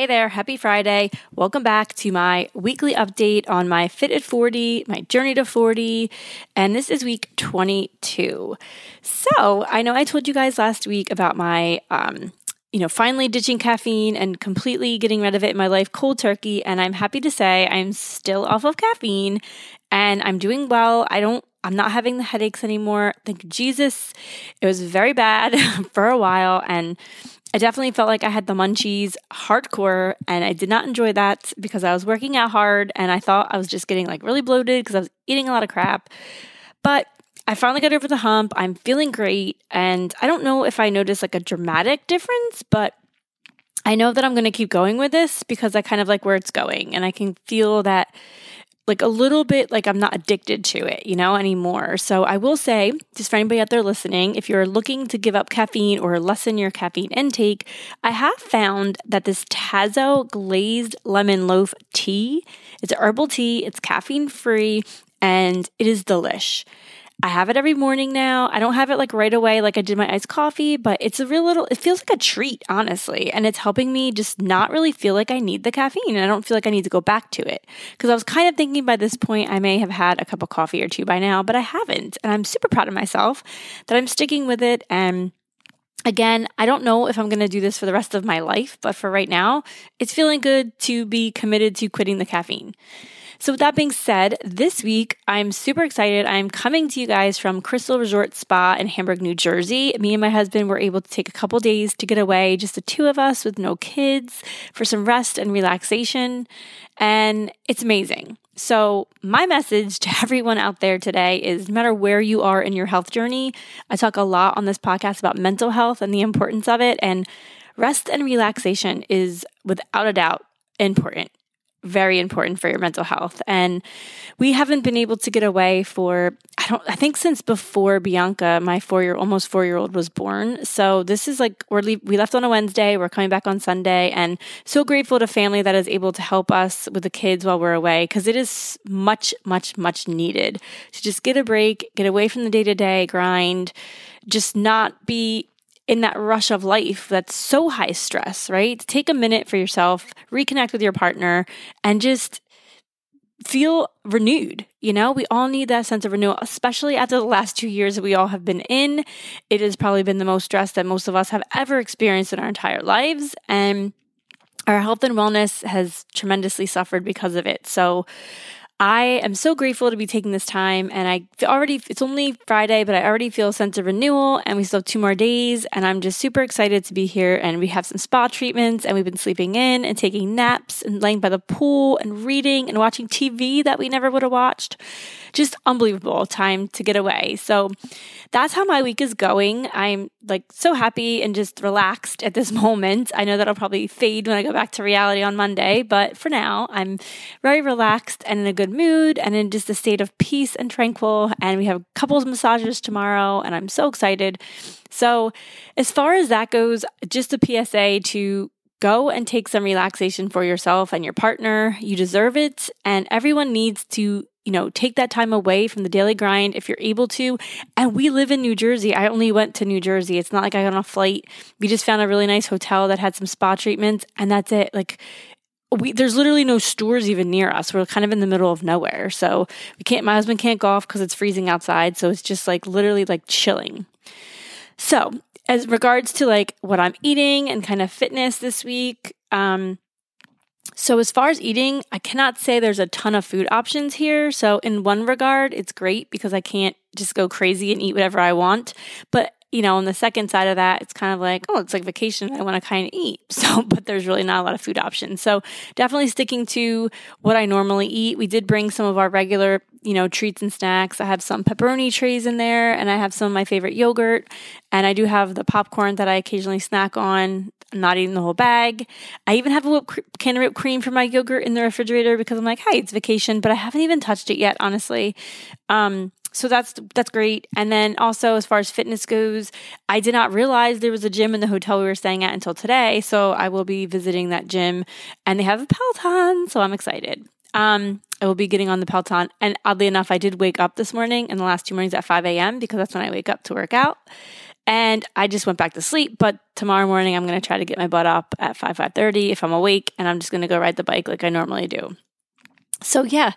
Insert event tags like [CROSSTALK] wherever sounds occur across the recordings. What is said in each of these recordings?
Hey there, happy Friday. Welcome back to my weekly update on my Fit at 40, my journey to 40, and this is week 22. So, I know I told you guys last week about my um, you know, finally ditching caffeine and completely getting rid of it in my life cold turkey. And I'm happy to say I'm still off of caffeine and I'm doing well. I don't, I'm not having the headaches anymore. Thank Jesus. It was very bad [LAUGHS] for a while. And I definitely felt like I had the munchies hardcore and I did not enjoy that because I was working out hard and I thought I was just getting like really bloated because I was eating a lot of crap. But I finally got over the hump. I'm feeling great and I don't know if I noticed like a dramatic difference, but I know that I'm going to keep going with this because I kind of like where it's going and I can feel that like a little bit like I'm not addicted to it, you know, anymore. So I will say, just for anybody out there listening, if you're looking to give up caffeine or lessen your caffeine intake, I have found that this Tazo glazed lemon loaf tea, it's herbal tea, it's caffeine free, and it is delish. I have it every morning now. I don't have it like right away like I did my iced coffee, but it's a real little, it feels like a treat, honestly. And it's helping me just not really feel like I need the caffeine. I don't feel like I need to go back to it. Because I was kind of thinking by this point I may have had a cup of coffee or two by now, but I haven't. And I'm super proud of myself that I'm sticking with it. And Again, I don't know if I'm going to do this for the rest of my life, but for right now, it's feeling good to be committed to quitting the caffeine. So, with that being said, this week I'm super excited. I'm coming to you guys from Crystal Resort Spa in Hamburg, New Jersey. Me and my husband were able to take a couple days to get away, just the two of us with no kids, for some rest and relaxation. And it's amazing. So, my message to [LAUGHS] everyone out there today is no matter where you are in your health journey, I talk a lot on this podcast about mental health and the importance of it. And rest and relaxation is without a doubt important very important for your mental health. And we haven't been able to get away for I don't I think since before Bianca, my 4-year almost 4-year-old was born. So this is like we're we left on a Wednesday, we're coming back on Sunday and so grateful to family that is able to help us with the kids while we're away because it is much much much needed to just get a break, get away from the day-to-day grind, just not be in that rush of life that's so high stress, right? Take a minute for yourself, reconnect with your partner, and just feel renewed. You know, we all need that sense of renewal, especially after the last two years that we all have been in. It has probably been the most stress that most of us have ever experienced in our entire lives. And our health and wellness has tremendously suffered because of it. So, I am so grateful to be taking this time and I already, it's only Friday, but I already feel a sense of renewal and we still have two more days and I'm just super excited to be here and we have some spa treatments and we've been sleeping in and taking naps and laying by the pool and reading and watching TV that we never would have watched just unbelievable time to get away. So that's how my week is going. I'm like so happy and just relaxed at this [LAUGHS] moment. I know that'll probably fade when I go back to reality on Monday, but for now, I'm very relaxed and in a good mood and in just a state of peace and tranquil. And we have couples massages tomorrow, and I'm so excited. So, as far as that goes, just a PSA to Go and take some relaxation for yourself and your partner. You deserve it. And everyone needs to you know, take that time away from the daily grind if you're able to. And we live in New Jersey. I only went to New Jersey. It's not like I got on a flight. We just found a really nice hotel that had some spa treatments, and that's it. Like, we there's literally no stores even near us. We're kind of in the middle of nowhere. So we can't my husband can't golf because it's freezing outside. So it's just like literally like chilling. So as regards to like what I'm eating and kind of fitness this week, um, so, as far as eating, I cannot say there's a ton of food options here. So, in one regard, it's great because I can't just go crazy and eat whatever I want. But you know, on the second side of that, it's kind of like, oh, it's like vacation. I want to kind of eat. [LAUGHS] So, but there's really not a lot of food options. So, definitely sticking to what I normally eat. We did bring some of our regular, you know, treats and snacks. I have some pepperoni trays in there, and I have some of my favorite yogurt. And I do have the popcorn that I occasionally snack on. Not eating the whole bag. I even have a whipped, can of whipped cream for my yogurt in the refrigerator because I'm like, hey, it's vacation, but I haven't even touched it yet, honestly. Um, so that's that's great. And then also as far as fitness goes, I did not realize there was a gym in the hotel we were staying at until today. So I will be visiting that gym, and they have a Peloton, so I'm excited. Um, I will be getting on the Peloton, and oddly enough, I did wake up this morning and the last two mornings at 5 a.m. because that's when I wake up to work out. And I just went back to sleep. But tomorrow morning, I'm going to try to get my butt up at 5 5:30 if I'm awake, and I'm just going to go ride the bike like I normally do. So, yeah,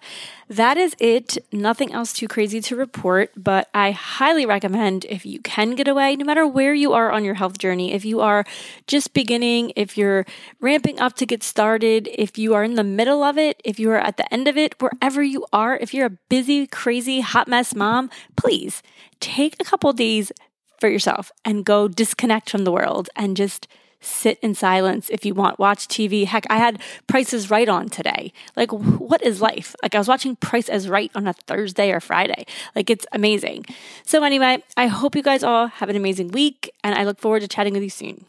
that is it. Nothing else too crazy to report, but I highly recommend if you can get away, no matter where you are on your health journey, if you are just beginning, if you're ramping up to get started, if you are in the middle of it, if you are at the end of it, wherever you are, if you're a busy, crazy, hot mess mom, please take a couple days for yourself and go disconnect from the world and just sit in silence if you want. Watch TV. Heck, I had Price is Right on today. Like, what is life? Like, I was watching Price is Right on a Thursday or Friday. Like, it's amazing. So, anyway, I hope you guys all have an amazing week, and I look forward to chatting with you soon.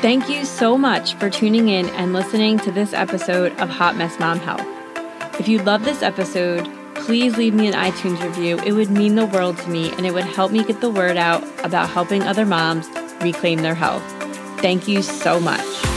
Thank you so much for tuning in and listening to this episode of Hot Mess Mom Health. If you love this episode, please leave me an iTunes review. It would mean the world to me and it would help me get the word out about helping other moms reclaim their health. Thank you so much.